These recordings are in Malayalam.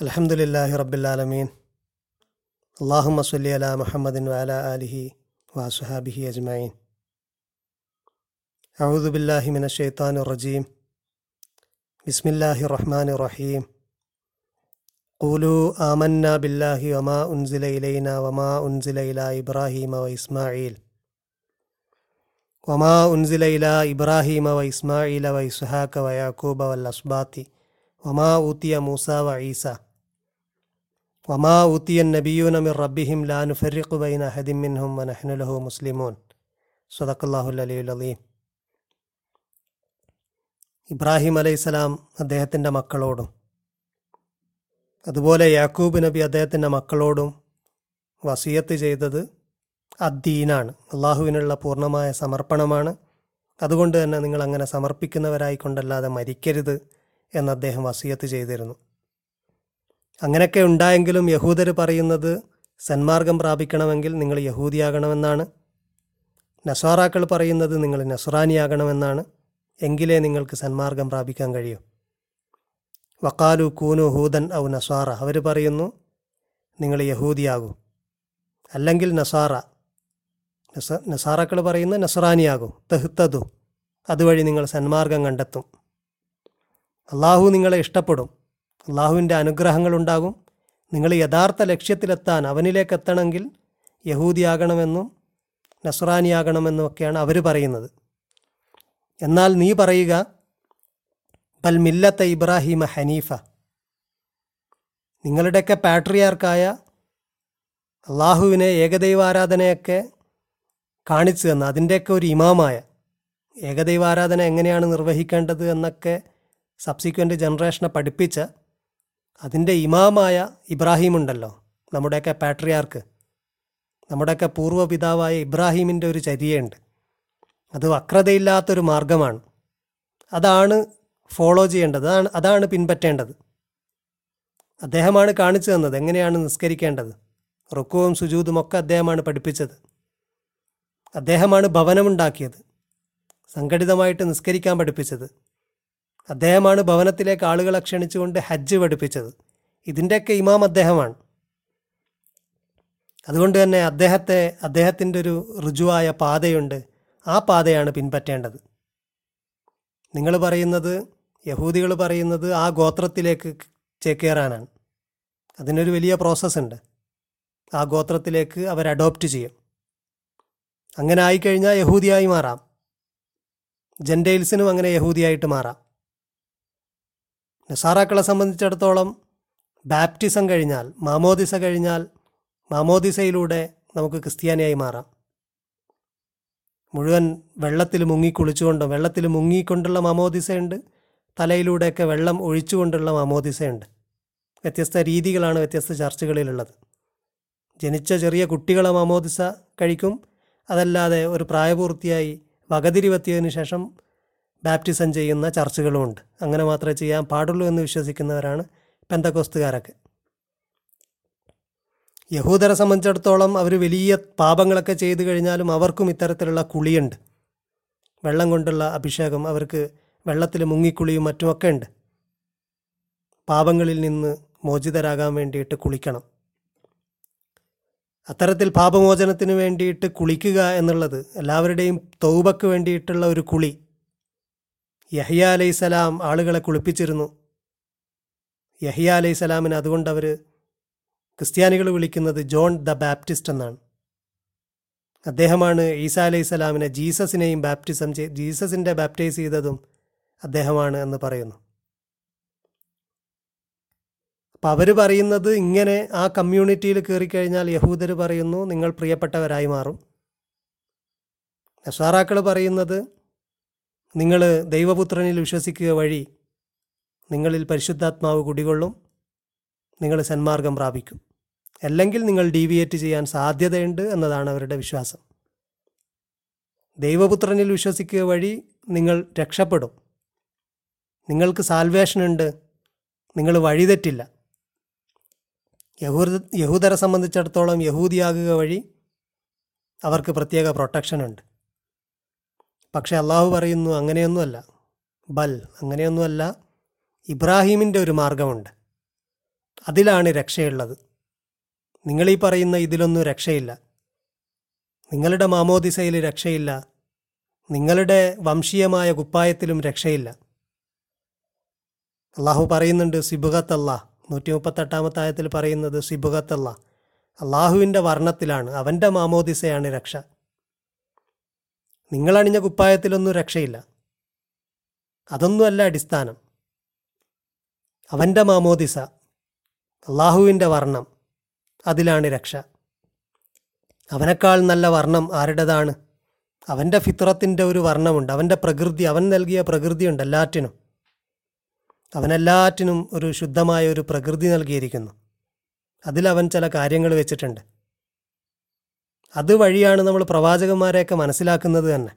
الحمد لله رب العالمين اللهم صل على محمد وعلى آله وأصحابه أجمعين أعوذ بالله من الشيطان الرجيم بسم الله الرحمن الرحيم قولوا آمنا بالله وما أنزل إلينا وما أنزل إلى إبراهيم وإسماعيل وما أنزل إلى إبراهيم وإسماعيل وإسحاق ويعقوب والأسباط വമാ ഊത്തിയ മൂസാവ ഈസ വമാ ഊത്തിയ നബിയൂനമിർ റബ്ബിഹിം ലാനു ഫെറിഖു ബൈന ഹദിമിൻഹും വനഹ്നുലഹു മുസ്ലിമൂൻ സദക്കല്ലാഹുൽ അലിയുൽ അലീം ഇബ്രാഹിം അലൈഹിസ്സലാം അദ്ദേഹത്തിന്റെ മക്കളോടും അതുപോലെ യാക്കൂബ് നബി അദ്ദേഹത്തിന്റെ മക്കളോടും വസിയത്ത് ചെയ്തത് അദ്ദീനാണ്. അള്ളാഹുവിനുള്ള പൂർണമായ സമർപ്പണമാണ്. അതുകൊണ്ട് തന്നെ നിങ്ങൾ അങ്ങനെ സമർപ്പിക്കുന്നവരായിക്കൊണ്ടല്ലാതെ മരിക്കരുത്. എന്ന് അദ്ദേഹം വസീയത്ത് ചെയ്തിരുന്നു. അങ്ങനെയൊക്കെ ഉണ്ടായെങ്കിലും യഹൂദർ പറയുന്നത് സന്മാർഗം പ്രാപിക്കണമെങ്കിൽ നിങ്ങൾ യഹൂദിയാകണമെന്നാണ്. നസ്വാറാക്കൾ പറയുന്നത് നിങ്ങൾ നസ്രാനിയാകണമെന്നാണ്. എങ്കിലേ നിങ്ങൾക്ക് സന്മാർഗം പ്രാപിക്കാൻ കഴിയൂ. വക്കാലു കൂനു ഹൂദൻ ഔ നസ്വാറ. അവർ പറയുന്നു നിങ്ങൾ യഹൂദിയാകൂ. അല്ലെങ്കിൽ നസാറ നസ നസാറാക്കൾ പറയുന്ന നസ്രാനിയാകൂ. തെഹ്ത്തതു അതുവഴി നിങ്ങൾ സന്മാർഗം കണ്ടെത്തും. അള്ളാഹു നിങ്ങളെ ഇഷ്ടപ്പെടും. അള്ളാഹുവിന്റെ അനുഗ്രഹങ്ങളുണ്ടാകും. നിങ്ങൾ യഥാർത്ഥ ലക്ഷ്യത്തിലെത്താൻ അവനിലേക്ക് എത്തണമെങ്കിൽ യഹൂദിയാകണമെന്നും നസ്രാനിയാകണമെന്നും ഒക്കെയാണ് അവർ പറയുന്നത്. എന്നാൽ നീ പറയുക ബൽ മില്ലത്ത ഇബ്രാഹിമ ഹനീഫ. നിങ്ങളുടെയൊക്കെ പാട്രിയാർക്കായ അള്ളാഹുവിനെ ഏകദൈവാരാധനയൊക്കെ കാണിച്ചു തന്ന അതിന്റെയൊക്കെ ഒരു ഇമാമായ ഏകദൈവാരാധന എങ്ങനെയാണ് നിർവഹിക്കേണ്ടത് എന്നൊക്കെ സബ്സിക്വന്റ് ജനറേഷനെ പഠിപ്പിച്ച അതിന്റെ ഇമാമായ ഇബ്രാഹിം ഉണ്ടല്ലോ നമ്മുടെയൊക്കെ പാട്രിയാർക്ക്. നമ്മുടെയൊക്കെ പൂർവപിതാവായ ഇബ്രാഹിമിന്റെ ഒരു ചര്യയുണ്ട്. അത് വക്രതയില്ലാത്തൊരു മാർഗമാണ്. അതാണ് ഫോളോ ചെയ്യേണ്ടത് അതാണ് അതാണ് പിൻപറ്റേണ്ടത്. അദ്ദേഹമാണ് കാണിച്ചു തന്നത് എങ്ങനെയാണ് നിസ്കരിക്കേണ്ടത്. റുക്കുവും സുജൂതും ഒക്കെ അദ്ദേഹമാണ് പഠിപ്പിച്ചത്. അദ്ദേഹമാണ് ഭവനമുണ്ടാക്കിയത് സംഘടിതമായിട്ട് നിസ്കരിക്കാൻ പഠിപ്പിച്ചത്. അദ്ദേഹമാണ് ഭവനത്തിലേക്ക് ആളുകളെ ക്ഷണിച്ചുകൊണ്ട് ഹജ്ജ് പഠിപ്പിച്ചത്. ഇതിന്റെയൊക്കെ ഇമാം അദ്ദേഹമാണ്. അതുകൊണ്ട് തന്നെ അദ്ദേഹത്തെ അദ്ദേഹത്തിന്റെ ഒരു ഋജുവായ പാതയുണ്ട്. ആ പാതയാണ് പിൻപറ്റേണ്ടത്. നിങ്ങൾ പറയുന്നത് യഹൂദികൾ പറയുന്നത് ആ ഗോത്രത്തിലേക്ക് ചേക്കേറാനാണ്. അതിനൊരു വലിയ പ്രോസസ്സുണ്ട് ആ ഗോത്രത്തിലേക്ക് അവർ അഡോപ്റ്റ് ചെയ്യും. അങ്ങനെ ആയിക്കഴിഞ്ഞാൽ യഹൂദിയായി മാറാം. ജെന്റെയിൽസിനും അങ്ങനെ യഹൂദിയായിട്ട് മാറാം. നസാറാക്കളെ സംബന്ധിച്ചിടത്തോളം ബാപ്റ്റിസം കഴിഞ്ഞാൽ മാമോദിസ കഴിഞ്ഞാൽ മാമോദിസയിലൂടെ നമുക്ക് ക്രിസ്ത്യാനിയായി മാറാം. മുഴുവൻ വെള്ളത്തിൽ മുങ്ങി കുളിച്ചുകൊണ്ടും വെള്ളത്തിൽ മുങ്ങിക്കൊണ്ടുള്ള മാമോദിസയുണ്ട്. തലയിലൂടെയൊക്കെ വെള്ളം ഒഴിച്ചുകൊണ്ടുള്ള മാമോദിസയുണ്ട്. വ്യത്യസ്ത രീതികളാണ് വ്യത്യസ്ത ചർച്ചുകളിലുള്ളത്. ജനിച്ച ചെറിയ കുട്ടികളെ മാമോദിസ കഴിക്കും. അതല്ലാതെ ഒരു പ്രായപൂർത്തിയായി വകതിരിവെത്തിയതിനു ശേഷം ബാപ്റ്റിസം ചെയ്യുന്ന ചർച്ചുകളുമുണ്ട്. അങ്ങനെ മാത്രമേ ചെയ്യാൻ പാടുള്ളൂ എന്ന് വിശ്വസിക്കുന്നവരാണ് പെന്തക്കോസ്തുകാരൊക്കെ. യഹൂദരെ സംബന്ധിച്ചിടത്തോളം അവർ വലിയ പാപങ്ങളൊക്കെ ചെയ്തു കഴിഞ്ഞാലും അവർക്കും ഇത്തരത്തിലുള്ള കുളിയുണ്ട്. വെള്ളം കൊണ്ടുള്ള അഭിഷേകം അവർക്ക് വെള്ളത്തിൽ മുങ്ങിക്കുളിയും മറ്റുമൊക്കെ ഉണ്ട്. പാപങ്ങളിൽ നിന്ന് മോചിതരാകാൻ വേണ്ടിയിട്ട് കുളിക്കണം. അത്തരത്തിൽ പാപമോചനത്തിന് വേണ്ടിയിട്ട് കുളിക്കുക എന്നുള്ളത് എല്ലാവരുടെയും തൗബക്ക് വേണ്ടിയിട്ടുള്ള ഒരു കുളി. യഹിയ അലൈസലാം ആളുകളെ കുളിപ്പിച്ചിരുന്നു. യഹിയ അലൈസലാമിന് അതുകൊണ്ട് അവർ ക്രിസ്ത്യാനികൾ വിളിക്കുന്നത് ജോൺ ദ ബാപ്റ്റിസ്റ്റ് എന്നാണ്. അദ്ദേഹമാണ് ഈസ അലൈഹി സ്വലാമിനെ ജീസസിനെയും ബാപ്റ്റിസം ചെയ് ജീസസിന്റെ ബാപ്റ്റൈസ് ചെയ്തതും അദ്ദേഹമാണ് എന്ന് പറയുന്നു. അപ്പം അവർ പറയുന്നത് ഇങ്ങനെ ആ കമ്മ്യൂണിറ്റിയിൽ കയറിക്കഴിഞ്ഞാൽ യഹൂദർ പറയുന്നു നിങ്ങൾ പ്രിയപ്പെട്ടവരായി മാറും. നസാറാക്കൾ പറയുന്നത് നിങ്ങൾ ദൈവപുത്രനിൽ വിശ്വസിക്കുക വഴി നിങ്ങളിൽ പരിശുദ്ധാത്മാവ് കുടികൊള്ളും നിങ്ങൾ സന്മാർഗം പ്രാപിക്കും. അല്ലെങ്കിൽ നിങ്ങൾ ഡീവിയേറ്റ് ചെയ്യാൻ സാധ്യതയുണ്ട് എന്നതാണ് അവരുടെ വിശ്വാസം. ദൈവപുത്രനിൽ വിശ്വസിക്കുക വഴി നിങ്ങൾ രക്ഷപ്പെടും. നിങ്ങൾക്ക് സാൽവേഷൻ ഉണ്ട് നിങ്ങൾ വഴിതെറ്റില്ല. യഹൂദ യഹൂദരെ സംബന്ധിച്ചിടത്തോളം യഹൂദിയാകുക വഴി അവർക്ക് പ്രത്യേക പ്രൊട്ടക്ഷൻ ഉണ്ട് പക്ഷേ അള്ളാഹു പറയുന്നു അങ്ങനെയൊന്നുമല്ല. ബൽ അങ്ങനെയൊന്നുമല്ല. ഇബ്രാഹീമിന്റെ ഒരു മാർഗമുണ്ട്. അതിലാണ് രക്ഷയുള്ളത്. നിങ്ങളീ പറയുന്ന ഇതിലൊന്നും രക്ഷയില്ല. നിങ്ങളുടെ മാമോദിസയിൽ രക്ഷയില്ല. നിങ്ങളുടെ വംശീയമായ കുപ്പായത്തിലും രക്ഷയില്ല. അള്ളാഹു പറയുന്നുണ്ട് സിബുഖത്തല്ലാ നൂറ്റി മുപ്പത്തെട്ടാമത്തെ ആയത്തിൽ പറയുന്നത് സിബുഖത്തല്ലാ അള്ളാഹുവിന്റെ വർണത്തിലാണ് അവന്റെ മാമോദിസയാണ് രക്ഷ. നിങ്ങളണിഞ്ഞ കുപ്പായത്തിലൊന്നും രക്ഷയില്ല. അതൊന്നുമല്ല അടിസ്ഥാനം. അവന്റെ മാമോദിസ അള്ളാഹുവിന്റെ വർണം അതിലാണ് രക്ഷ. അവനേക്കാൾ നല്ല വർണം ആരുടേതാണ്? അവന്റെ ഫിത്രത്തിന്റെ ഒരു വർണമുണ്ട്. അവന്റെ പ്രകൃതി അവൻ നൽകിയ പ്രകൃതിയുണ്ട് എല്ലാറ്റിനും. അവനെല്ലാറ്റിനും ഒരു ശുദ്ധമായ ഒരു പ്രകൃതി നൽകിയിരിക്കുന്നു. അതിലവൻ ചില കാര്യങ്ങൾ വെച്ചിട്ടുണ്ട്. അതുവഴിയാണ് നമ്മൾ പ്രവാചകന്മാരെയൊക്കെ മനസ്സിലാക്കുന്നത് തന്നെ.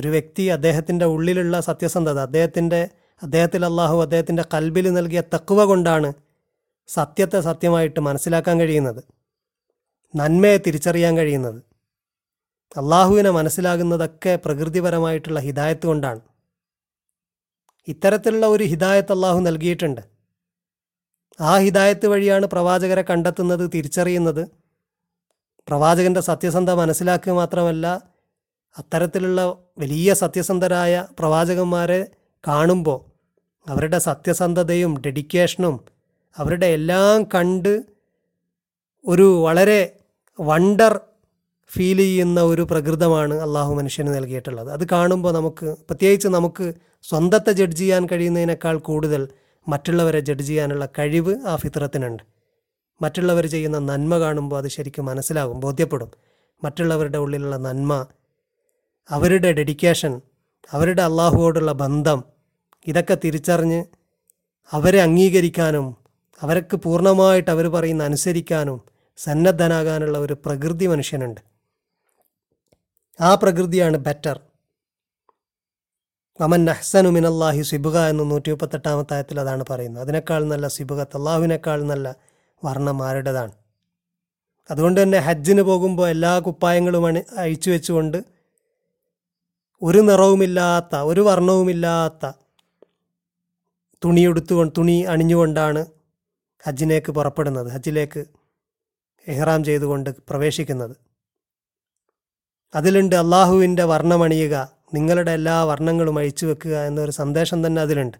ഒരു വ്യക്തി അദ്ദേഹത്തിന്റെ ഉള്ളിലുള്ള സത്യസന്ധത അദ്ദേഹത്തിന്റെ അദ്ദേഹത്തിൽ അള്ളാഹു അദ്ദേഹത്തിന്റെ കൽബിൽ നൽകിയ തക്കുവ കൊണ്ടാണ് സത്യത്തെ സത്യമായിട്ട് മനസ്സിലാക്കാൻ കഴിയുന്നത് നന്മയെ തിരിച്ചറിയാൻ കഴിയുന്നത്. അള്ളാഹുവിനെ മനസ്സിലാകുന്നതൊക്കെ പ്രകൃതിപരമായിട്ടുള്ള ഹിദായത്ത് കൊണ്ടാണ്. ഇത്തരത്തിലുള്ള ഒരു ഹിദായത്ത് അള്ളാഹു നൽകിയിട്ടുണ്ട്. ആ ഹിദായത്ത് വഴിയാണ് പ്രവാചകരെ കണ്ടെത്തുന്നത് തിരിച്ചറിയുന്നത്. പ്രവാചകന്റെ സത്യസന്ധത മനസ്സിലാക്കുക മാത്രമല്ല അത്തരത്തിലുള്ള വലിയ സത്യസന്ധരായ പ്രവാചകന്മാരെ കാണുമ്പോൾ അവരുടെ സത്യസന്ധതയും ഡെഡിക്കേഷനും അവരുടെ എല്ലാം കണ്ട് ഒരു വളരെ വണ്ടർ ഫീൽ ചെയ്യുന്ന ഒരു പ്രകൃതമാണ് അള്ളാഹു മനുഷ്യന് നൽകിയിട്ടുള്ളത്. അത് കാണുമ്പോൾ നമുക്ക് പ്രത്യേകിച്ച് നമുക്ക് സ്വന്തത്തെ ജഡ്ജ് ചെയ്യാൻ കഴിയുന്നതിനേക്കാൾ കൂടുതൽ മറ്റുള്ളവരെ ജഡ്ജ് ചെയ്യാനുള്ള കഴിവ് ആ ഫിത്രത്തിനുണ്ട് മറ്റുള്ളവർ ചെയ്യുന്ന നന്മ കാണുമ്പോൾ അത് ശരിക്കും മനസ്സിലാകും ബോധ്യപ്പെടും. മറ്റുള്ളവരുടെ ഉള്ളിലുള്ള നന്മ അവരുടെ ഡെഡിക്കേഷൻ അവരുടെ അള്ളാഹുവോടുള്ള ബന്ധം ഇതൊക്കെ തിരിച്ചറിഞ്ഞ് അവരെ അംഗീകരിക്കാനും അവർക്ക് പൂർണമായിട്ട് അവർ പറയുന്ന അനുസരിക്കാനും സന്നദ്ധനാകാനുള്ള ഒരു പ്രകൃതി മനുഷ്യനുണ്ട്. ആ പ്രകൃതിയാണ് ബെറ്റർ അമൻ നഹ്സനു മിനല്ലാഹി സിബുക എന്ന് നൂറ്റി മുപ്പത്തെട്ടാമത്തെ ആയത്തിൽ അതാണ് പറയുന്നത്. അതിനേക്കാൾ നല്ല സിബുഗത്ത് അള്ളാഹുവിനേക്കാൾ നല്ല വർണം ആരുടേതാണ് അതുകൊണ്ട് തന്നെ ഹജ്ജിന് പോകുമ്പോൾ എല്ലാ കുപ്പായങ്ങളും അണി അഴിച്ചു വെച്ചുകൊണ്ട് ഒരു നിറവുമില്ലാത്ത ഒരു വർണവുമില്ലാത്ത തുണിയെടുത്തു തുണി അണിഞ്ഞുകൊണ്ടാണ് ഹജ്ജിലേക്ക് പുറപ്പെടുന്നത് ഹജ്ജിലേക്ക് എഹ്റാം ചെയ്തുകൊണ്ട് പ്രവേശിക്കുന്നത്. അതിലുണ്ട് അള്ളാഹുവിന്റെ വർണമണിയുക നിങ്ങളുടെ എല്ലാ വർണങ്ങളും അഴിച്ചു വെക്കുക എന്നൊരു സന്ദേശം തന്നെ അതിലുണ്ട്.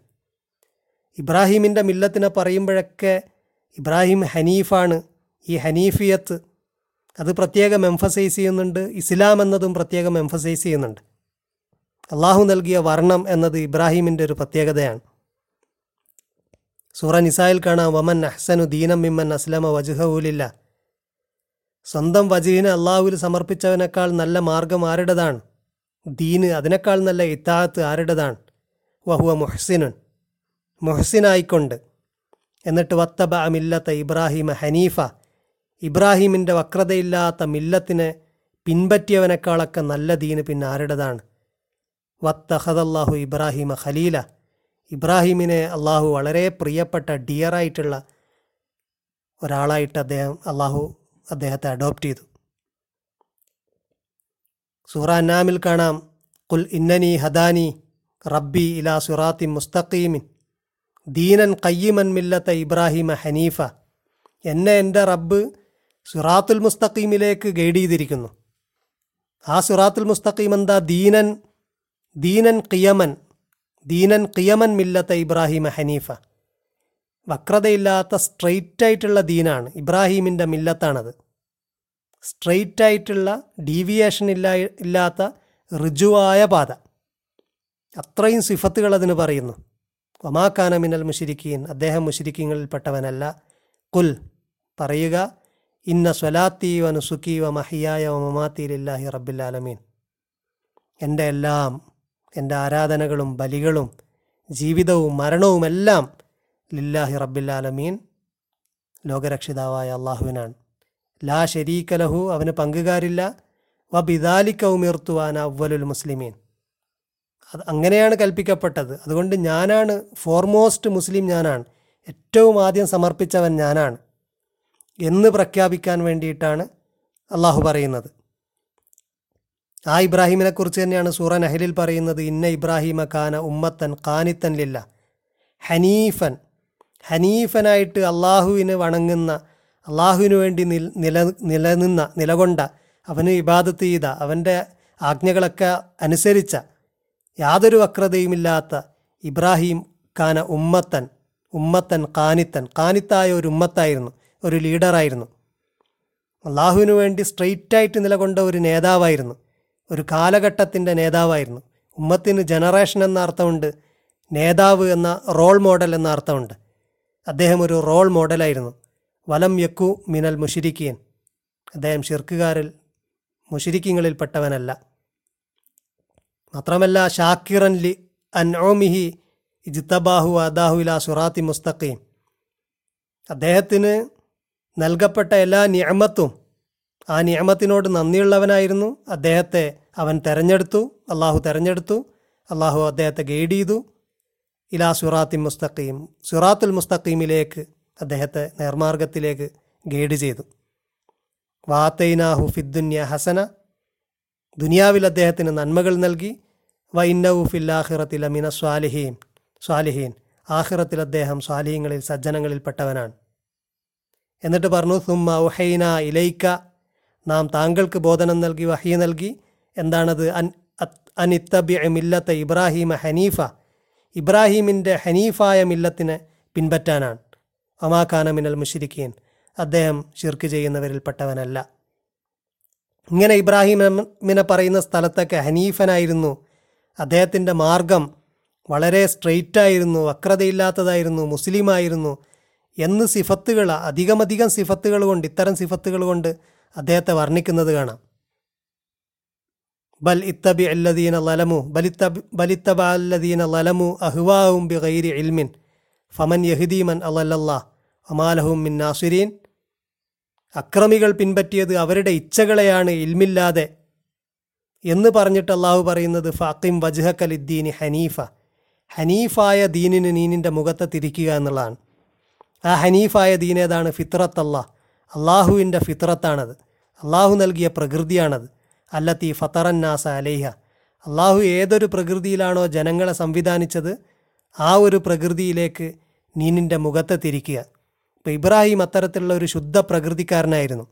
ഇബ്രാഹീമിന്റെ മില്ലത്തിനെ പറയുമ്പോഴൊക്കെ ഇബ്രാഹിം ഹനീഫാണ് ഈ ഹനീഫിയത്ത്. അത് പ്രത്യേകം എംഫസൈസ് ചെയ്യുന്നുണ്ട്. ഇസ്ലാം എന്നതും പ്രത്യേകം എംഫസൈസ് ചെയ്യുന്നുണ്ട്. അള്ളാഹു നൽകിയ വർണം എന്നത് ഇബ്രാഹിമിന്റെ ഒരു പ്രത്യേകതയാണ്. സൂറ നിസായിൽ കാണാം വമൻ അഹ്സനു ദീനം മിമ്മൻ അസ്ലമ വജുഹൂലില്ല സ്വന്തം വജുഹിനെ അള്ളാഹുവിൽ സമർപ്പിച്ചവനേക്കാൾ നല്ല മാർഗം ആരുടേതാണ്? ദീന് അതിനേക്കാൾ നല്ല ഇത്താത്ത് ആരുടേതാണ്? വഹുവ മുഹ്സിനുൻ. മുഹ്സിനായിക്കൊണ്ട്. എന്നിട്ട് വത്തബ മില്ലത്ത ഇബ്രാഹിമ ഹനീഫ. ഇബ്രാഹിമിന്റെ വക്രതയില്ലാത്ത മില്ലത്തിനെ പിൻപറ്റിയവനേക്കാളൊക്കെ നല്ല ദീന് പിന്നെ ആരുടേതാണ്? വത്തഹദല്ലാഹു ഇബ്രാഹിമ ഖലീല. ഇബ്രാഹിമിനെ അള്ളാഹു വളരെ പ്രിയപ്പെട്ട ഡിയറായിട്ടുള്ള ഒരാളായിട്ട് അദ്ദേഹം അള്ളാഹു അദ്ദേഹത്തെ അഡോപ്റ്റ് ചെയ്തു. സൂറ നാമിൽ കാണാം കുൽ ഇന്നനി ഹദാനി റബ്ബി ഇലാ സുറാത്തി മുസ്തഖീമിൻ ദീനൻ കയ്യമൻ മില്ലത്ത ഇബ്രാഹിമ ഹനീഫ. എന്നെ എന്റെ റബ്ബ് സുറാത്തുൽ മുസ്തഖീമിലേക്ക് ഗൈഡ് ചെയ്തിരിക്കുന്നു. ആ സുറാത്തുൽ മുസ്തഖീം എന്താ? ദീനൻ ദീനൻ കിയമൻ ദീനൻ കിയമൻ മില്ലത്ത ഇബ്രാഹിമ ഹനീഫ. വക്രതയില്ലാത്ത സ്ട്രെയിറ്റ് ആയിട്ടുള്ള ദീനാണ് ഇബ്രാഹീമിന്റെ മില്ലത്താണത്. സ്ട്രെയിറ്റ് ആയിട്ടുള്ള ഡീവിയേഷൻ ഇല്ല ഇല്ലാത്ത ഋജുവായ പാത. അത്രയും സിഫത്തുകൾ അതിന് പറയുന്നു. ഒമാക്കാന മിനൽ മുഷിരിക്കീൻ അദ്ദേഹം മുഷിരിക്കീങ്ങളിൽപ്പെട്ടവനല്ല കുൽ പറയുക ഇന്ന സ്വലാത്തി വ നുസുക്കി വ മഹിയായ വ മമാത്തി ലില്ലാഹി റബ്ബില്ലാലമീൻ എന്റെ എല്ലാം എന്റെ ആരാധനകളും ബലികളും ജീവിതവും മരണവുമെല്ലാം ലില്ലാഹി റബ്ബില്ലാലമീൻ ലോകരക്ഷിതാവായ അള്ളാഹുവിനാണ്. ലാ ഷരീക ലഹു അവന് പങ്കുകാരില്ല. വ ബിദാലിക്ക ഉമിർത്തുവാൻ അവലുൽ മുസ്ലിമീൻ. അത് അങ്ങനെയാണ് കൽപ്പിക്കപ്പെട്ടത്. അതുകൊണ്ട് ഞാനാണ് ഫോർമോസ്റ്റ് മുസ്ലിം ഞാനാണ്. ഏറ്റവും ആദ്യം സമർപ്പിച്ചവൻ ഞാനാണ് എന്ന് പ്രഖ്യാപിക്കാൻ വേണ്ടിയിട്ടാണ് അള്ളാഹു പറയുന്നത്. ആ ഇബ്രാഹിമിനെ കുറിച്ച് തന്നെയാണ് സൂറ നഹലിൽ പറയുന്നത് ഇന്ന ഇബ്രാഹിമ ഖാന ഉമ്മത്തൻ ഖാനിത്തൻ ലില്ല. ഹനീഫൻ ഹനീഫനായിട്ട് അള്ളാഹുവിന് വണങ്ങുന്ന അള്ളാഹുവിന് വേണ്ടി നിൽ നില നിലനിന്ന നിലകൊണ്ട അവന് ഇബാദത്ത് ചെയ്ത അവന്റെ ആജ്ഞകളൊക്കെ അനുസരിച്ച യാതൊരു വക്രതയുമില്ലാത്ത ഇബ്രാഹിം ഖാന ഉമ്മത്തൻ ഉമ്മത്തൻ കാനിത്തൻ കാനിത്തായ ഒരു ഉമ്മത്തായിരുന്നു ഒരു ലീഡറായിരുന്നു. അള്ളാഹുവിനു വേണ്ടി സ്ട്രെയിറ്റായിട്ട് നിലകൊണ്ട ഒരു നേതാവായിരുന്നു ഒരു കാലഘട്ടത്തിന്റെ നേതാവായിരുന്നു. ഉമ്മത്തിന് ജനറേഷൻ എന്ന അർത്ഥമുണ്ട് നേതാവ് എന്ന റോൾ മോഡൽ എന്ന അർത്ഥമുണ്ട്. അദ്ദേഹം ഒരു റോൾ മോഡലായിരുന്നു. വലം യക്കു മിനൽ മുഷിരിക്കിയൻ അദ്ദേഹം ഷിർക്കുകാരിൽ മുഷിരിക്കിങ്ങളിൽപ്പെട്ടവനല്ല മാത്രമല്ല ഷാക്കിറൻ ലി അൻഓമിഹി ഇജ്തബാഹു അദാഹു ഇല സുറാത്തി മുസ്തഖീം. അദ്ദേഹത്തിന് നൽകപ്പെട്ട എല്ലാ നിയമത്തും ആ നിയമത്തിനോട് നന്ദിയുള്ളവനായിരുന്നു. അദ്ദേഹത്തെ അവൻ തെരഞ്ഞെടുത്തു അള്ളാഹു തെരഞ്ഞെടുത്തു അള്ളാഹു അദ്ദേഹത്തെ ഗൈഡ് ചെയ്തു. ഇലാ സുറാത്തി മുസ്തഖീം സുറാത്തുൽ മുസ്തഖീമിലേക്ക് അദ്ദേഹത്തെ നേർമാർഗത്തിലേക്ക് ഗൈഡ് ചെയ്തു. വാത്തൈനാഹു ഫിദ്ദുന്യ ഹസന ദുനിയാവിൽ അദ്ദേഹത്തിന് നന്മകൾ നൽകി. വൈന്നവു ഫില്ലാഹിറത്തിൽ അമിന സ്വാലിഹീൻ. സ്വാലിഹീൻ. ആഹിറത്തിൽ അദ്ദേഹം സ്വാലിഹീങ്ങളിൽ സജ്ജനങ്ങളിൽപ്പെട്ടവനാണ്. എന്നിട്ട് പറഞ്ഞു സുമ്മ ഉഹൈന ഇലൈക്ക. നാം താങ്കൾക്ക് ബോധനം നൽകി വഹി നൽകി. എന്താണത്? അൻ അനിത്തബി മില്ലത്തെ ഇബ്രാഹിമ ഹനീഫ. ഇബ്രാഹീമിന്റെ ഹനീഫായ മില്ലത്തിനെ പിൻപറ്റാനാണ്. അമാഖാന മിനൽ മുഷിരിക്കീൻ അദ്ദേഹം ഷിർക്ക് ചെയ്യുന്നവരിൽപ്പെട്ടവനല്ല. ഇങ്ങനെ ഇബ്രാഹിം എമ്മിനെ പറയുന്ന സ്ഥലത്തൊക്കെ ഹനീഫനായിരുന്നു. അദ്ദേഹത്തിന്റെ മാർഗം വളരെ സ്ട്രെയിറ്റായിരുന്നു വക്രതയില്ലാത്തതായിരുന്നു മുസ്ലിമായിരുന്നു എന്ന് സിഫത്തുകൾ അധികമധികം സിഫത്തുകൾ കൊണ്ട് ഇത്തരം സിഫത്തുകൾ കൊണ്ട് അദ്ദേഹത്തെ വർണിക്കുന്നത് കാണാം. ബൽ ഇത്തബി അല്ലദീന ലലമു ബലിത്തബ് ബലിത്തബ അല്ലദീന ലലമു അഹ്വാവും ബി ഗൈരി ഇൽമിൻ ഫമൻ യഹുദീമൻ അലല്ലാ അമാലഹും മിൻ നാസുരീൻ അക്രമികൾ പിൻപറ്റിയത് അവരുടെ ഇച്ഛകളെയാണ് ഇൽമില്ലാതെ എന്ന് പറഞ്ഞിട്ട് അള്ളാഹു പറയുന്നത് ഫാക്കിം വജ്ഹക്കലിദ്ദീനി ഹനീഫ. ഹനീഫായ ദീനിന് നീനിന്റെ മുഖത്തെ തിരിക്കുക എന്നുള്ളതാണ്. ആ ഹനീഫായ ദീൻ ഏതാണ്? ഫിത്രത്ത് അള്ളാഹ് അള്ളാഹുവിന്റെ ഫിത്രത്താണത് അള്ളാഹു നൽകിയ പ്രകൃതിയാണത്. അല്ലത്തി ഫത്തറന്നാസ അലേഹ. അള്ളാഹു ഏതൊരു പ്രകൃതിയിലാണോ ജനങ്ങളെ സംവിധാനിച്ചത് ആ ഒരു പ്രകൃതിയിലേക്ക് നീനിന്റെ മുഖത്തെ തിരിക്കുക. ഇപ്പോൾ ഇബ്രാഹിം അത്തരത്തിലുള്ള ഒരു ശുദ്ധ പ്രകൃതിക്കാരനായിരുന്നു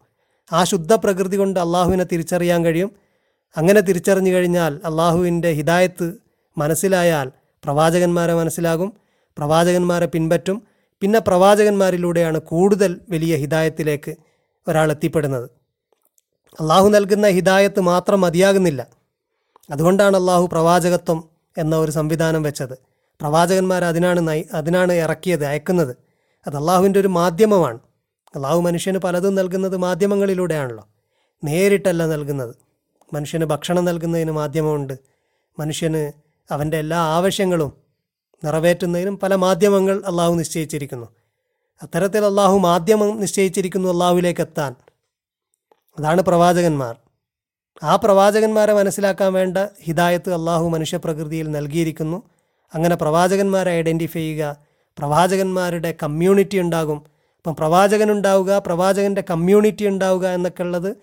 ആ ശുദ്ധ പ്രകൃതി കൊണ്ട് അള്ളാഹുവിനെ തിരിച്ചറിയാൻ കഴിയും. അങ്ങനെ തിരിച്ചറിഞ്ഞു കഴിഞ്ഞാൽ അള്ളാഹുവിന്റെ ഹിദായത്ത് മനസ്സിലായാൽ പ്രവാചകന്മാരെ മനസ്സിലാകും പ്രവാചകന്മാരെ പിൻപറ്റും. പിന്നെ പ്രവാചകന്മാരിലൂടെയാണ് കൂടുതൽ വലിയ ഹിദായത്തിലേക്ക് ഒരാൾ എത്തിപ്പെടുന്നത്. അള്ളാഹു നൽകുന്ന ഹിദായത്ത് മാത്രം മതിയാകുന്നില്ല. അതുകൊണ്ടാണ് അള്ളാഹു പ്രവാചകത്വം എന്ന ഒരു സംവിധാനം വെച്ചത്. പ്രവാചകന്മാർ അതിനാണ് അതിനാണ് ഇറക്കിയത് അയക്കുന്നത്. അത് അള്ളാഹുവിന്റെ ഒരു മാധ്യമമാണ്. അള്ളാഹു മനുഷ്യന് പലതും നൽകുന്നത് മാധ്യമങ്ങളിലൂടെയാണല്ലോ. നേരിട്ടല്ല നൽകുന്നത്. മനുഷ്യന് ഭക്ഷണം നൽകുന്നതിന് മാധ്യമമുണ്ട്. മനുഷ്യന് അവന്റെ എല്ലാ ആവശ്യങ്ങളും നിറവേറ്റുന്നതിനും പല മാധ്യമങ്ങൾ അള്ളാഹു നിശ്ചയിച്ചിരിക്കുന്നു. അത്തരത്തിൽ അള്ളാഹു മാധ്യമം നിശ്ചയിച്ചിരിക്കുന്നു അള്ളാഹുവിലേക്ക് എത്താൻ അതാണ് പ്രവാചകന്മാർ. ആ പ്രവാചകന്മാരെ മനസ്സിലാക്കാൻ വേണ്ട ഹിദായത്ത് അള്ളാഹു മനുഷ്യപ്രകൃതിയിൽ നൽകിയിരിക്കുന്നു. അങ്ങനെ പ്രവാചകന്മാരെ ഐഡന്റിഫൈ ചെയ്യുക പ്രവാചകന്മാരുടെ കമ്മ്യൂണിറ്റി ഉണ്ടാകും. അപ്പം പ്രവാചകൻ ഉണ്ടാവുക പ്രവാചകന്റെ കമ്മ്യൂണിറ്റി ഉണ്ടാവുക എന്നൊക്കെ ഉള്ളത്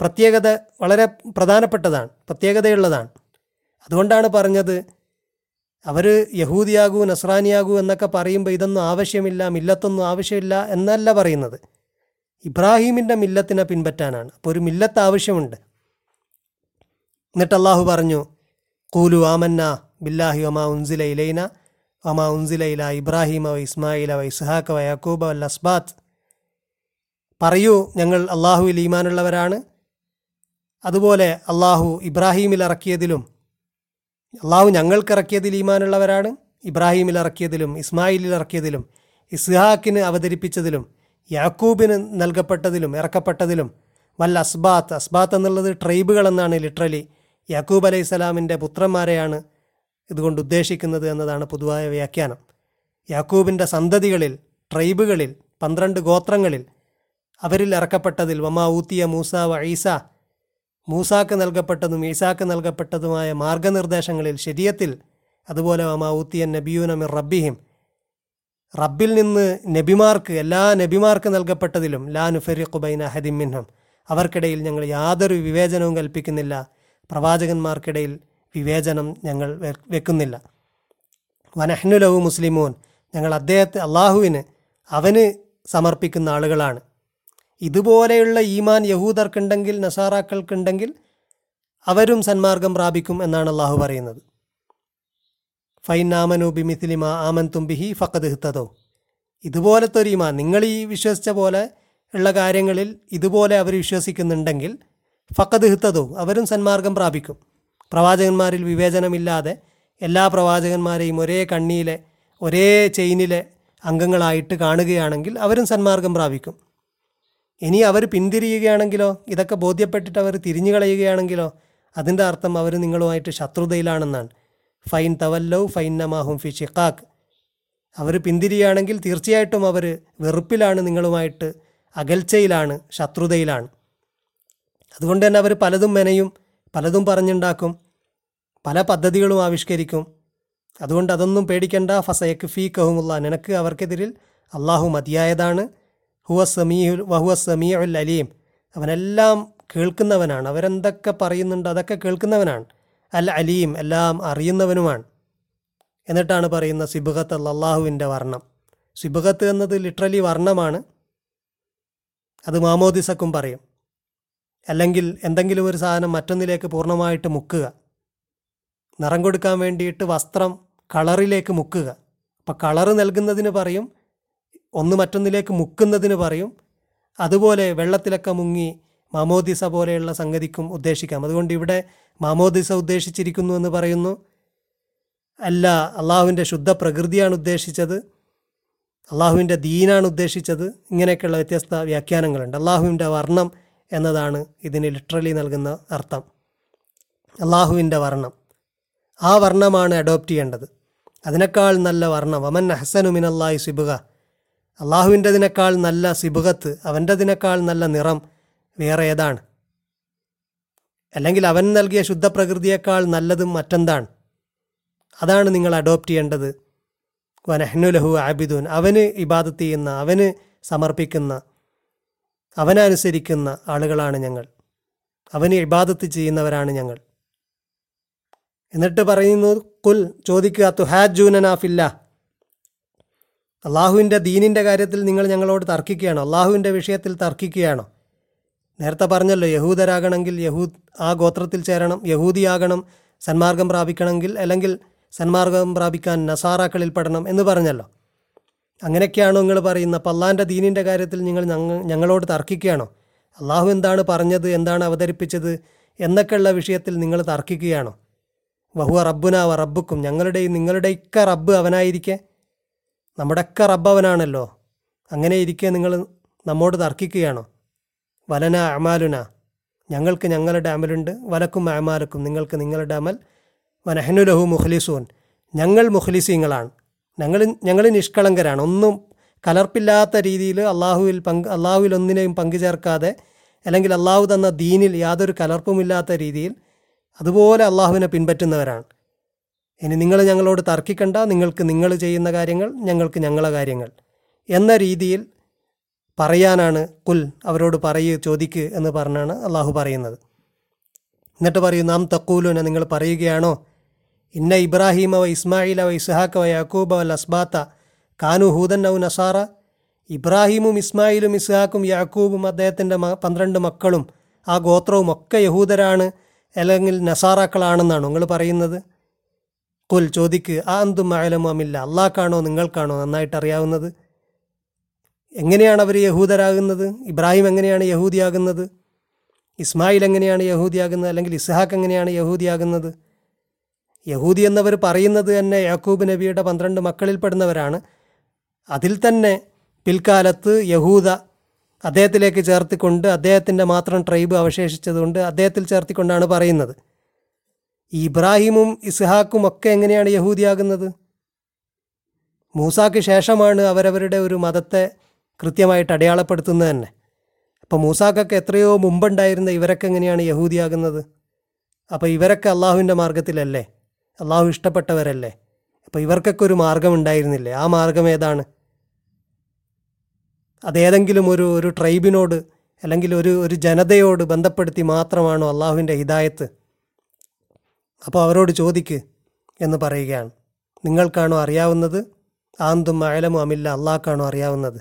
പ്രത്യേകത വളരെ പ്രധാനപ്പെട്ടതാണ് പ്രത്യേകതയുള്ളതാണ്. അതുകൊണ്ടാണ് പറഞ്ഞത് അവർ യഹൂദിയാകൂ നസ്രാനിയാകൂ എന്നൊക്കെ പറയുമ്പോൾ ഇതൊന്നും ആവശ്യമില്ല മില്ലത്തൊന്നും ആവശ്യമില്ല എന്നല്ല പറയുന്നത്. ഇബ്രാഹീമിന്റെ മില്ലത്തിനെ പിൻപറ്റാനാണ്. അപ്പോൾ ഒരു മില്ലത്ത് ആവശ്യമുണ്ട്. എന്നിട്ട് അള്ളാഹു പറഞ്ഞു കൂലു ആമന്ന ബില്ലാഹി ഒമാ ഉൻസില ഇലൈന. ഒമാ ഉൻസില ഇല ഇബ്രാഹിമ ഇസ്മായില ഇസ്ഹാഖ യാക്കൂബ വൽ പറയൂ ഞങ്ങൾ അള്ളാഹുവിൽ ഈമാനുള്ളവരാണ്. അതുപോലെ അള്ളാഹു ഇബ്രാഹീമിൽ ഇറക്കിയതിലും അള്ളാഹു ഞങ്ങൾക്ക് ഇറക്കിയതിൽ ഈമാനുള്ളവരാണ്. ഇബ്രാഹീമിൽ ഇറക്കിയതിലും ഇസ്മായിലിൽ ഇറക്കിയതിലും ഇസ്ഹാക്കിന് അവതരിപ്പിച്ചതിലും യാക്കൂബിന് നൽകപ്പെട്ടതിലും ഇറക്കപ്പെട്ടതിലും വല്ല അസ്ബാത്ത് അസ്ബാത്ത് എന്നുള്ളത് ട്രൈബുകൾ എന്നാണ് ലിറ്ററലി. യാക്കൂബ് അലൈഹി സ്വലാമിന്റെ പുത്രന്മാരെയാണ് ഇതുകൊണ്ട് ഉദ്ദേശിക്കുന്നത് എന്നതാണ് പൊതുവായ വ്യാഖ്യാനം. യാക്കൂബിന്റെ സന്തതികളിൽ ട്രൈബുകളിൽ പന്ത്രണ്ട് ഗോത്രങ്ങളിൽ അവരിൽ ഇറക്കപ്പെട്ടതിൽ വമാ ഊത്തിയ മൂസ വ ഈസ മൂസാക്ക് നൽകപ്പെട്ടതും ഈസാക്ക് നൽകപ്പെട്ടതുമായ മാർഗനിർദ്ദേശങ്ങളിൽ ശരിയത്തിൽ അതുപോലെ വമാ ഊത്തിയ നബിയൂന മിർ റബ്ബിഹിം. റബ്ബിൽ നിന്ന് നബിമാർക്ക് എല്ലാ നബിമാർക്ക് നൽകപ്പെട്ടതിലും ലാ നുഫരിഖു ബൈന അഹദിം മിൻഹം. അവർക്കിടയിൽ ഞങ്ങൾ യാതൊരു വിവേചനവും കൽപ്പിക്കുന്നില്ല. പ്രവാചകന്മാർക്കിടയിൽ വിവേചനം ഞങ്ങൾ വെക്കുന്നില്ല. വനഹ്നുലവു മുസ്ലിമൂൻ ഞങ്ങൾ അദ്ദേഹത്തെ അള്ളാഹുവിന് അവന് സമർപ്പിക്കുന്ന ആളുകളാണ്. ഇതുപോലെയുള്ള ഈമാൻ യഹൂദർക്കുണ്ടെങ്കിൽ നസാറാക്കൾക്കുണ്ടെങ്കിൽ അവരും സന്മാർഗം പ്രാപിക്കും എന്നാണ് അള്ളാഹു പറയുന്നത്. ഫൈൻ ആമനു ബിമിഥിലിമ ആമൻ തുംബിഹി ഫക്കത് ഹിത്തതോ ഇതുപോലത്തെ ഒരു ഈമാൻ നിങ്ങൾ ഈ വിശ്വസിച്ച പോലെ ഉള്ള കാര്യങ്ങളിൽ ഇതുപോലെ അവർ വിശ്വസിക്കുന്നുണ്ടെങ്കിൽ ഫക്കത് ഹിത്തതോ അവരും സന്മാർഗം പ്രാപിക്കും. പ്രവാചകന്മാരിൽ വിവേചനമില്ലാതെ എല്ലാ പ്രവാചകന്മാരെയും ഒരേ കണ്ണിയിലെ ഒരേ ചെയിനിലെ അംഗങ്ങളായിട്ട് കാണുകയാണെങ്കിൽ അവരും സന്മാർഗം പ്രാപിക്കും. ഇനി അവർ പിന്തിരിയുകയാണെങ്കിലോ ഇതൊക്കെ ബോധ്യപ്പെട്ടിട്ട് അവർ തിരിഞ്ഞു കളയുകയാണെങ്കിലോ അതിന്റെ അർത്ഥം അവർ നിങ്ങളുമായിട്ട് ശത്രുതയിലാണെന്നാണ്. ഫൈൻ തവല്ലൗ ഫൈൻ നമാഹും ഫി ഷിഖാഖ് അവർ പിന്തിരിയുകയാണെങ്കിൽ തീർച്ചയായിട്ടും അവർ വെറുപ്പിലാണ് നിങ്ങളുമായിട്ട് അകൽച്ചയിലാണ് ശത്രുതയിലാണ്. അതുകൊണ്ട് തന്നെ അവർ പലതും മെനയും പലതും പറഞ്ഞുണ്ടാക്കും പല പദ്ധതികളും ആവിഷ്കരിക്കും. അതുകൊണ്ട് അതൊന്നും പേടിക്കണ്ട. ഫസയക്ക് ഫീ കഹുമുള്ള നിനക്ക് അവർക്കെതിരിൽ അള്ളാഹു മതിയായതാണ്. ഹുവ സമീഹുൽ വഹുവ സമീഉൽ അലീം. അവനെല്ലാം കേൾക്കുന്നവനാണ്. അവരെന്തൊക്കെ പറയുന്നുണ്ട് അതൊക്കെ കേൾക്കുന്നവനാണ്. അൽ അലീം എല്ലാം അറിയുന്നവനുമാണ്. എന്നിട്ടാണ് പറയുന്ന സിബുഖത്ത് അള്ളാഹുവിന്റെ വർണം. സിബുഖത്ത് എന്നത് ലിറ്ററലി വർണമാണ്. അത് മാമോദിസക്കും പറയും. അല്ലെങ്കിൽ എന്തെങ്കിലും ഒരു സാധനം മറ്റൊന്നിലേക്ക് പൂർണമായിട്ട് മുക്കുക. നിറം കൊടുക്കാൻ വേണ്ടിയിട്ട് വസ്ത്രം കളറിലേക്ക് മുക്കുക. അപ്പം കളറ് നൽകുന്നതിന് പറയും ഒന്ന് മറ്റൊന്നിലേക്ക് മുക്കുന്നതിന് പറയും. അതുപോലെ വെള്ളത്തിലൊക്കെ മുങ്ങി മാമോദിസ പോലെയുള്ള സംഗതിക്കും ഉദ്ദേശിക്കാം. അതുകൊണ്ട് ഇവിടെ മാമോദിസ ഉദ്ദേശിച്ചിരിക്കുന്നു എന്ന് പറയുന്നു. അല്ല അള്ളാഹുവിന്റെ ശുദ്ധ പ്രകൃതിയാണ് ഉദ്ദേശിച്ചത്. അള്ളാഹുവിന്റെ ദീനാണ് ഉദ്ദേശിച്ചത്. ഇങ്ങനെയൊക്കെയുള്ള വ്യത്യസ്ത വ്യാഖ്യാനങ്ങളുണ്ട്. അള്ളാഹുവിന്റെ വർണം എന്നതാണ് ഇതിന് ലിറ്ററലി നൽകുന്ന അർത്ഥം. അള്ളാഹുവിന്റെ വർണം. ആ വർണമാണ് അഡോപ്റ്റ് ചെയ്യേണ്ടത്. അതിനേക്കാൾ നല്ല വർണം. വമൻ അഹ്സനു മിനല്ലാഹി സിബുക അള്ളാഹുവിന്റെതിനേക്കാൾ നല്ല സിബുകത്ത് അവന്റെതിനേക്കാൾ നല്ല നിറം വേറെ ഏതാണ്? അല്ലെങ്കിൽ അവൻ നൽകിയ ശുദ്ധപ്രകൃതിയേക്കാൾ നല്ലതും മറ്റെന്താണ്? അതാണ് നിങ്ങൾ അഡോപ്റ്റ് ചെയ്യേണ്ടത്. വനഹ്നുലഹു ആബിദുൻ അവന് ഇബാദത്ത് ചെയ്യുന്ന അവന് സമർപ്പിക്കുന്ന അവനനുസരിക്കുന്ന ആളുകളാണ് ഞങ്ങൾ. അവന് ഇബാദത്ത് ചെയ്യുന്നവരാണ് ഞങ്ങൾ. എന്നിട്ട് പറയുന്നു കുൽ ചോദിക്കുക തുഹാജൂനനാഫില്ല അള്ളാഹുവിന്റെ ദീനിന്റെ കാര്യത്തിൽ നിങ്ങൾ ഞങ്ങളോട് തർക്കിക്കുകയാണോ? അള്ളാഹുവിന്റെ വിഷയത്തിൽ തർക്കിക്കുകയാണോ? നേരത്തെ പറഞ്ഞല്ലോ യഹൂദരാകണമെങ്കിൽ യഹൂദ് ആ ഗോത്രത്തിൽ ചേരണം യഹൂദിയാകണം സന്മാർഗം പ്രാപിക്കണമെങ്കിൽ അല്ലെങ്കിൽ സന്മാർഗം പ്രാപിക്കാൻ നസാറാക്കളിൽ പെടണം എന്ന് പറഞ്ഞല്ലോ. അങ്ങനെയൊക്കെയാണോ നിങ്ങൾ പറയുന്നത്? അപ്പം അള്ളാഹിന്റെ ദീനിന്റെ കാര്യത്തിൽ നിങ്ങൾ ഞങ്ങളോട് തർക്കിക്കുകയാണോ? അള്ളാഹു എന്താണ് പറഞ്ഞത്? എന്താണ് അവതരിപ്പിച്ചത്? എന്നൊക്കെയുള്ള വിഷയത്തിൽ നിങ്ങൾ തർക്കിക്കുകയാണോ? വഹുവ റബ്ബുനാവ റബ്ബുക്കും. ഞങ്ങളുടെയും നിങ്ങളുടെയൊക്കെ റബ്ബ് അവനായിരിക്കെ. നമ്മുടെയൊക്കെ റബ്ബ് അവനാണല്ലോ. അങ്ങനെ ഇരിക്കെ നിങ്ങൾ നമ്മോട് തർക്കിക്കുകയാണോ? വലന അമാലുന. ഞങ്ങൾക്ക് ഞങ്ങളുടെ അമലുണ്ട്. വലക്കും അമാലക്കും. നിങ്ങൾക്ക് നിങ്ങളുടെ അമൽ. വനഹനുലഹു മുഖ്ലിസൂൻ. ഞങ്ങൾ മുഖ്ലിസീങ്ങളാണ്. ഞങ്ങൾ ഞങ്ങൾ നിഷ്കളങ്കരാണ്. ഒന്നും കലർപ്പില്ലാത്ത രീതിയിൽ അള്ളാഹുവിൽ പങ്ക് അള്ളാഹുവിൽ ഒന്നിനെയും പങ്കുചേർക്കാതെ അല്ലെങ്കിൽ അള്ളാഹു തന്ന ദീനിൽ യാതൊരു കലർപ്പുമില്ലാത്ത രീതിയിൽ അതുപോലെ അള്ളാഹുവിനെ പിൻപറ്റുന്നവരാണ്. ഇനി നിങ്ങൾ ഞങ്ങളോട് തർക്കിക്കണ്ട. നിങ്ങൾക്ക് നിങ്ങൾ ചെയ്യുന്ന കാര്യങ്ങൾ ഞങ്ങൾക്ക് ഞങ്ങളെ കാര്യങ്ങൾ എന്ന രീതിയിൽ പറയാനാണ് കുൽ അവരോട് പറയൂ ചോദിക്ക് എന്ന് പറഞ്ഞാണ് അള്ളാഹു പറയുന്നത്. എന്നിട്ട് പറയൂ നാം തക്കൂലുന നിങ്ങൾ പറയുകയാണോ? ഇന്ന ഇബ്രാഹിമ വ ഇസ്മായില വ ഇസ്ഹാക്ക വ യാക്കൂബ വൽ അസ്ബാത്ത കാനു ഹൂദൻ ഔ നസാറ ഇബ്രാഹീമും ഇസ്മായിലും ഇസ്ഹാക്കും യാക്കൂബും അദ്ദേഹത്തിന്റെ പന്ത്രണ്ട് മക്കളും ആ ഗോത്രവും ഒക്കെ യഹൂദരാണ് അല്ലെങ്കിൽ നസാറാക്കളാണെന്നാണ് നിങ്ങൾ പറയുന്നത്? കുൽ ചോദിക്ക് ആ എന്തും ആയാലുമില്ല അള്ളാഹ്ക്കാണോ നിങ്ങൾക്കാണോ നന്നായിട്ട് അറിയാവുന്നത്? എങ്ങനെയാണ് അവർ യഹൂദരാകുന്നത്? ഇബ്രാഹിം എങ്ങനെയാണ് യഹൂദിയാകുന്നത്? ഇസ്മായിൽ എങ്ങനെയാണ് യഹൂദിയാകുന്നത്? അല്ലെങ്കിൽ ഇസ്ഹാഖ് എങ്ങനെയാണ് യഹൂദിയാകുന്നത്? യഹൂദി എന്നവർ പറയുന്നത് തന്നെ യാക്കൂബ് നബിയുടെ പന്ത്രണ്ട് മക്കളിൽപ്പെടുന്നവരാണ്. അതിൽ തന്നെ പിൽക്കാലത്ത് യഹൂദ അദ്ദേഹത്തിലേക്ക് ചേർത്തിക്കൊണ്ട് അദ്ദേഹത്തിന്റെ മാത്രം ട്രൈബ് അവശേഷിച്ചതുകൊണ്ട് അദ്ദേഹത്തിൽ ചേർത്തിക്കൊണ്ടാണ് പറയുന്നത്. ഇബ്രാഹിമും ഇസ്ഹാക്കും ഒക്കെ എങ്ങനെയാണ് യഹൂദിയാകുന്നത്? മൂസാക്ക് ശേഷമാണ് അവരവരുടെ ഒരു മതത്തെ കൃത്യമായിട്ട് അടയാളപ്പെടുത്തുന്നത് തന്നെ. അപ്പോൾ മൂസാക്കൊക്കെ എത്രയോ മുമ്പുണ്ടായിരുന്ന ഇവരൊക്കെ എങ്ങനെയാണ് യഹൂദിയാകുന്നത്? അപ്പോൾ ഇവരൊക്കെ അള്ളാഹുവിന്റെ മാർഗത്തിലല്ലേ? അള്ളാഹു ഇഷ്ടപ്പെട്ടവരല്ലേ? അപ്പോൾ ഇവർക്കൊക്കെ ഒരു മാർഗം ഉണ്ടായിരുന്നില്ലേ? ആ മാർഗം ഏതാണ്? അതേതെങ്കിലും ഒരു ഒരു ട്രൈബിനോട് അല്ലെങ്കിൽ ഒരു ഒരു ജനതയോട് ബന്ധപ്പെടുത്തി മാത്രമാണോ അള്ളാഹുവിന്റെ ഹിദായത്ത്? അപ്പോൾ അവരോട് ചോദിക്ക് എന്ന് പറയുകയാണ്. നിങ്ങൾക്കാണോ അറിയാവുന്നത്? ആന്തും അയലമോ അമില്ല അള്ളാഹ്ക്കാണോ അറിയാവുന്നത്?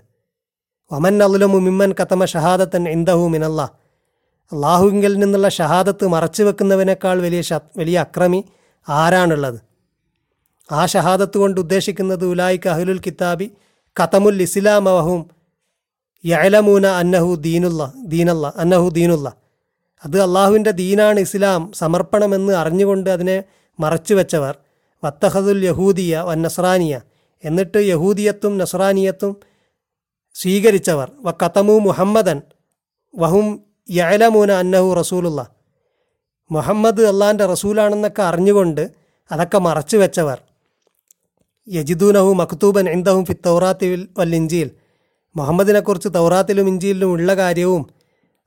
വമൻ അലുലമു മിമ്മൻ കത്തമ ഷഹാദത്തൻ ഇന്ദഹു മിനല്ല അള്ളാഹുവിങ്കിൽ നിന്നുള്ള ഷഹാദത്ത് മറച്ചു വെക്കുന്നവനേക്കാൾ വലിയ വലിയ അക്രമി ആരാണുള്ളത്? ആ ഷഹാദത്ത് കൊണ്ട് ഉദ്ദേശിക്കുന്നത് ഉലായിക്ക് അഹ്ലുൽ കിതാബി കതമുൽ ഇസ്ലാം അവഹും യലമൂന അന്നഹു ദീനുള്ള ദീനല്ല അന്നഹു ദീനുള്ള. അത് അള്ളാഹുവിന്റെ ദീനാണ് ഇസ്ലാം. സമർപ്പണമെന്ന് അറിഞ്ഞുകൊണ്ട് അതിനെ മറച്ചു വെച്ചവർ. വത്തഹദുൽ യഹൂദിയ വൻ നസ്രാനിയ. എന്നിട്ട് യഹൂദിയത്തും നസ്രാനിയത്തും സ്വീകരിച്ചവർ. വ കതമു മുഹമ്മദൻ വഹും യലമൂന അന്നഹു റസൂലുള്ള. മുഹമ്മദ് അള്ളാന്റെ റസൂലാണെന്നൊക്കെ അറിഞ്ഞുകൊണ്ട് അതൊക്കെ മറച്ചു വെച്ചവർ. യജിദൂനഹു മക്തൂബൻ ഇന്ദഹും ഫി തൗറാത്തിൽ വൽ ഇഞ്ചിയിൽ മുഹമ്മദിനെക്കുറിച്ച് തൗറാത്തിലും ഇഞ്ചിയിലും ഉള്ള കാര്യവും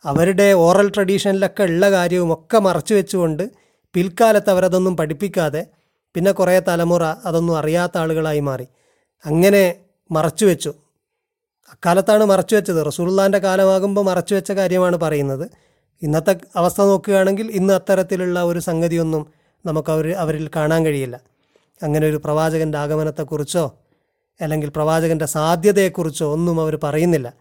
അവരുടെ ഓറൽ ട്രഡീഷനിലൊക്കെ ഉള്ള കാര്യവും ഒക്കെ മറച്ചു വെച്ചുകൊണ്ട് പിൽക്കാലത്ത് അവരതൊന്നും പഠിപ്പിക്കാതെ പിന്നെ കുറേ തലമുറ അതൊന്നും അറിയാത്ത ആളുകളായി മാറി. അങ്ങനെ മറച്ചു വെച്ചു. അക്കാലത്താണ് മറച്ചു വെച്ചത്. റസൂൽ കാലമാകുമ്പോൾ മറച്ചു വെച്ച കാര്യമാണ് പറയുന്നത്. ഇന്നത്തെ അവസ്ഥ നോക്കുകയാണെങ്കിൽ ഇന്ന് അത്തരത്തിലുള്ള ഒരു സംഗതിയൊന്നും നമുക്ക് അവർ അവരിൽ കാണാൻ കഴിയില്ല. അങ്ങനെ ഒരു പ്രവാചകന്റെ ആഗമനത്തെക്കുറിച്ചോ അല്ലെങ്കിൽ പ്രവാചകന്റെ സാധ്യതയെക്കുറിച്ചോ ഒന്നും അവർ പറയുന്നില്ല.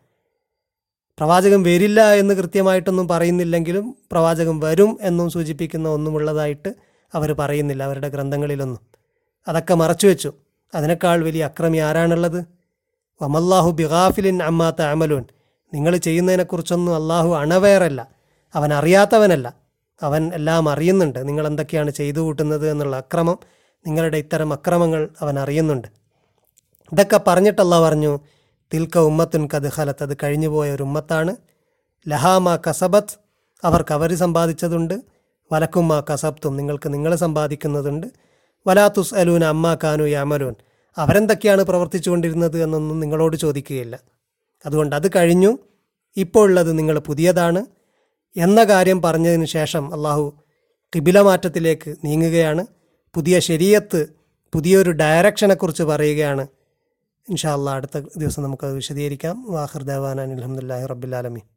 പ്രവാചകൻ വരില്ല എന്ന് കൃത്യമായിട്ടൊന്നും പറയുന്നില്ലെങ്കിലും പ്രവാചകൻ വരും എന്നും സൂചിപ്പിക്കുന്ന ഒന്നുമുള്ളതായിട്ട് അവർ പറയുന്നില്ല അവരുടെ ഗ്രന്ഥങ്ങളിലൊന്നും. അതൊക്കെ മറച്ചു വെച്ചു അതിനേക്കാൾ വലിയ അക്രമി ആരാണുള്ളത്? വമല്ലാഹു ബിഗാഫിലിൻ അമ്മാത്ത അമലൂൻ നിങ്ങൾ ചെയ്യുന്നതിനെക്കുറിച്ചൊന്നും അള്ളാഹു അണവേറല്ല. അവൻ അറിയാത്തവനല്ല. അവൻ എല്ലാം അറിയുന്നുണ്ട്. നിങ്ങൾ എന്തൊക്കെയാണ് ചെയ്തു കൂട്ടുന്നത് എന്നുള്ള അക്രമം നിങ്ങളുടെ ഇത്തരം അക്രമങ്ങൾ അവൻ അറിയുന്നുണ്ട്. ഇതൊക്കെ പറഞ്ഞിട്ടല്ല പറഞ്ഞു തിൽക്ക ഉമ്മത്തുൻ കത് ഹലത്ത് അത് കഴിഞ്ഞുപോയ ഒരു ഉമ്മത്താണ്. ലഹാമ കസബത്ത്. അവർക്ക് അവർ സമ്പാദിച്ചതുണ്ട്. വലക്കുമ്മ കസബ്ത്തും നിങ്ങൾക്ക് നിങ്ങൾ സമ്പാദിക്കുന്നതുണ്ട്. വലാത്തുസ് അലൂൻ അമ്മ കാനു യാമലൂൻ അവരെന്തൊക്കെയാണ് പ്രവർത്തിച്ചുകൊണ്ടിരുന്നത് എന്നൊന്നും നിങ്ങളോട് ചോദിക്കുകയില്ല. അതുകൊണ്ട് അത് കഴിഞ്ഞു. ഇപ്പോഴുള്ളത് നിങ്ങൾ പുതിയതാണ്. എന്ന കാര്യം പറഞ്ഞതിന് ശേഷം അള്ളാഹു കിബില മാറ്റത്തിലേക്ക് നീങ്ങുകയാണ്. പുതിയ ശരീരത്ത് പുതിയൊരു ഡയറക്ഷനെക്കുറിച്ച് പറയുകയാണ്. ഇൻഷാ അള്ളാഹ് അടുത്ത ദിവസം നമുക്കത് വിശദീകരിക്കാം. വാഹിർ ദേവാനാൻ അലഹമുല്ലാഹി റബ്ബുലാലമി